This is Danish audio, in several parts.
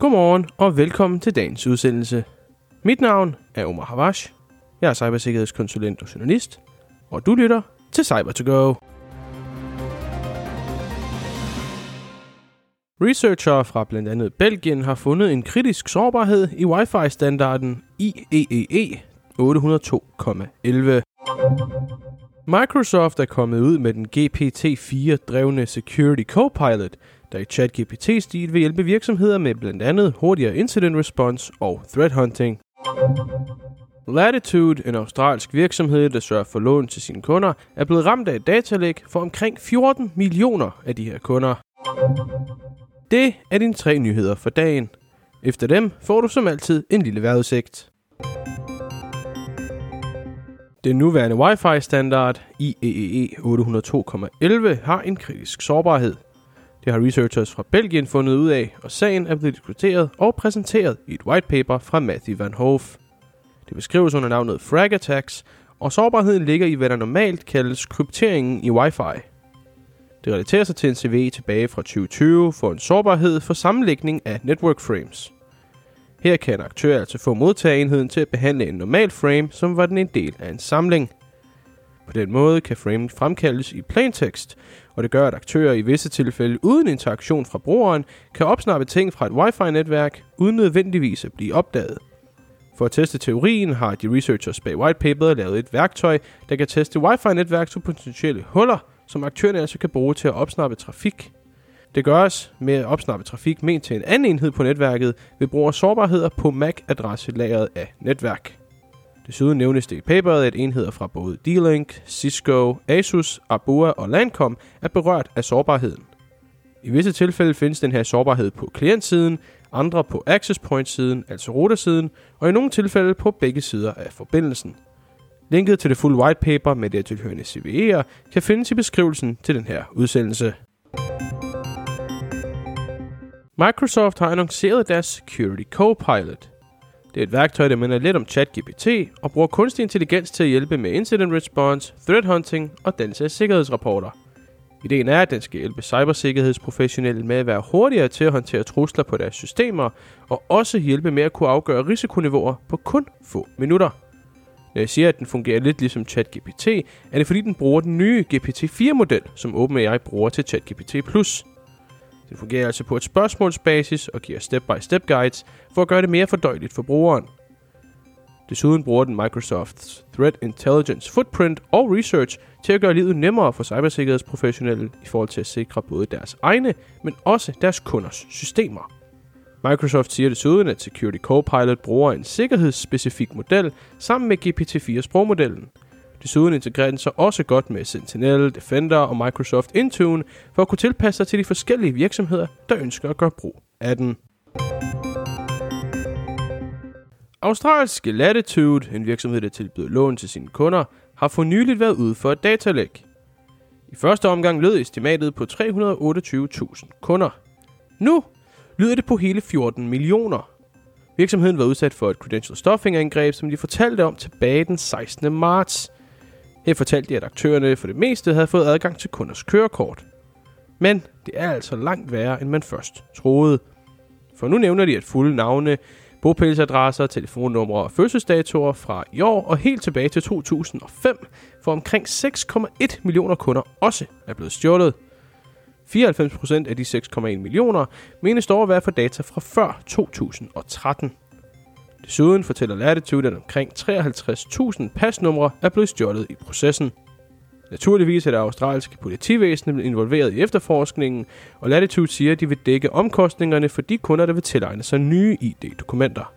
Godmorgen og velkommen til dagens udsendelse. Mit navn er Omar Havash. Jeg er cybersikkerhedskonsulent og journalist, og du lytter til cyber to go Researchere fra blandt andet Belgien har fundet en kritisk sårbarhed i Wi-Fi-standarden IEEE 802,11. Microsoft er kommet ud med den GPT-4-drevne Security Copilot, der i ChatGPT-stil vil hjælpe virksomheder med blandt andet hurtigere incident response og threat hunting. Latitude, en australsk virksomhed, der sørger for lån til sine kunder, er blevet ramt af et datalæk for omkring 14 millioner af de her kunder. Det er dine tre nyheder for dagen. Efter dem får du som altid en lille vejrudsigt. Den nuværende Wi-Fi-standard IEEE 802,11 har en kritisk sårbarhed. Det har researchers fra Belgien fundet ud af, og sagen er blevet diskuteret og præsenteret i et whitepaper fra Matthew Van Hoof. Det beskrives under navnet Frag Attacks, og sårbarheden ligger i hvad der normalt kaldes krypteringen i Wi-Fi. Det relaterer sig til en CVE tilbage fra 2020 for en sårbarhed for sammenlægning af network frames. Her kan en aktør altså få modtagerenheden til at behandle en normal frame, som var den en del af en samling. På den måde kan framen fremkaldes i plaintext, og det gør, at aktører i visse tilfælde uden interaktion fra brugeren kan opsnappe ting fra et wifi-netværk uden nødvendigvis at blive opdaget. For at teste teorien har de researchers bag whitepaperet lavet et værktøj, der kan teste wifi-netværk til potentielle huller, som aktørerne altså kan bruge til at opsnappe trafik. Det gøres med at opsnappe trafik ment til en anden enhed på netværket ved brug af sårbarheder på MAC-adresselageret af netværk. Desuden nævnes det i paperet, at enheder fra både D-Link, Cisco, Asus, Abua og Lancom er berørt af sårbarheden. I visse tilfælde findes den her sårbarhed på klientsiden, andre på access point siden, altså routersiden, og i nogle tilfælde på begge sider af forbindelsen. Linket til det fulde whitepaper med det tilhørende CVE'er kan findes i beskrivelsen til den her udsendelse. Microsoft har annonceret deres Security Copilot. Det er et værktøj, der minder lidt om ChatGPT og bruger kunstig intelligens til at hjælpe med incident response, threat hunting og dannelse af sikkerhedsrapporter. Ideen er, at den skal hjælpe cybersikkerhedsprofessionelle med at være hurtigere til at håndtere trusler på deres systemer, og også hjælpe med at kunne afgøre risikoniveauer på kun få minutter. Når jeg siger, at den fungerer lidt ligesom ChatGPT, er det fordi den bruger den nye GPT-4-model, som OpenAI bruger til ChatGPT+. Det fungerer altså på et spørgsmålsbasis og giver step-by-step guides for at gøre det mere fordøjeligt for brugeren. Desuden bruger den Microsofts Threat Intelligence Footprint og Research til at gøre livet nemmere for cybersikkerhedsprofessionelle i forhold til at sikre både deres egne, men også deres kunders systemer. Microsoft siger desuden, at Security Copilot bruger en sikkerhedsspecifik model sammen med GPT-4 sprogmodellen. Desuden integrerer den sig også godt med Sentinel, Defender og Microsoft Intune for at kunne tilpasse sig til de forskellige virksomheder, der ønsker at gøre brug af den. Australske Latitude, en virksomhed, der tilbyder lån til sine kunder, har for nyligt været ude for et datalæk. I første omgang lød estimatet på 328.000 kunder. Nu lyder det på hele 14 millioner. Virksomheden var udsat for et credential stuffing angreb, som de fortalte om tilbage den 16. marts. Her fortalte de, at aktørerne for det meste havde fået adgang til kunders kørekort. Men det er altså langt værre, end man først troede. For nu nævner de, at fulde navne, bopælsadresser, telefonnumre og fødselsdatoer fra i år og helt tilbage til 2005 for omkring 6,1 millioner kunder også er blevet stjålet. 94% af de 6,1 millioner menes dog at være for data fra før 2013. Desuden fortæller Latitude, at omkring 53.000 pasnumre er blevet stjålet i processen. Naturligvis er det australske politivæsen involveret i efterforskningen, og Latitude siger, at de vil dække omkostningerne for de kunder, der vil tilegne sig nye ID-dokumenter.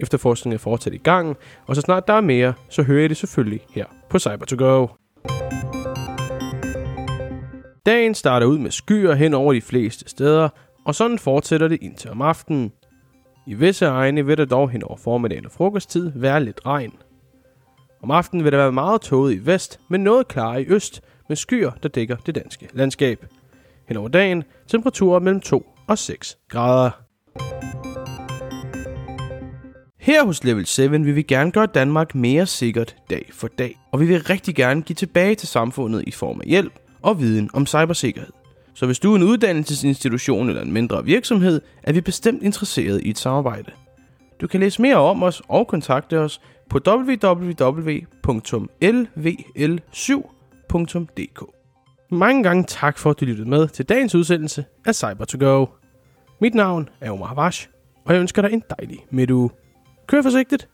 Efterforskningen er fortsat i gang, og så snart der er mere, så hører I det selvfølgelig her på Cyber2Go. Dagen starter ud med skyer hen over de fleste steder, og sådan fortsætter det indtil om aftenen. I visse egne vil der dog hen over formiddagen og frokosttid være lidt regn. Om aftenen vil der være meget tåget i vest, men noget klar i øst, med skyer, der dækker det danske landskab. Hen over dagen temperaturer mellem 2 og 6 grader. Her hos Level 7 vil vi gerne gøre Danmark mere sikkert dag for dag, og vi vil rigtig gerne give tilbage til samfundet i form af hjælp og viden om cybersikkerhed. Så hvis du er en uddannelsesinstitution eller en mindre virksomhed, er vi bestemt interesseret i et samarbejde. Du kan læse mere om os og kontakte os på www.lvl7.dk. Mange gange tak for, at du lyttede med til dagens udsendelse af cyber to go Mit navn er Omar Havash, og jeg ønsker dig en dejlig midtuge. Kør forsigtigt!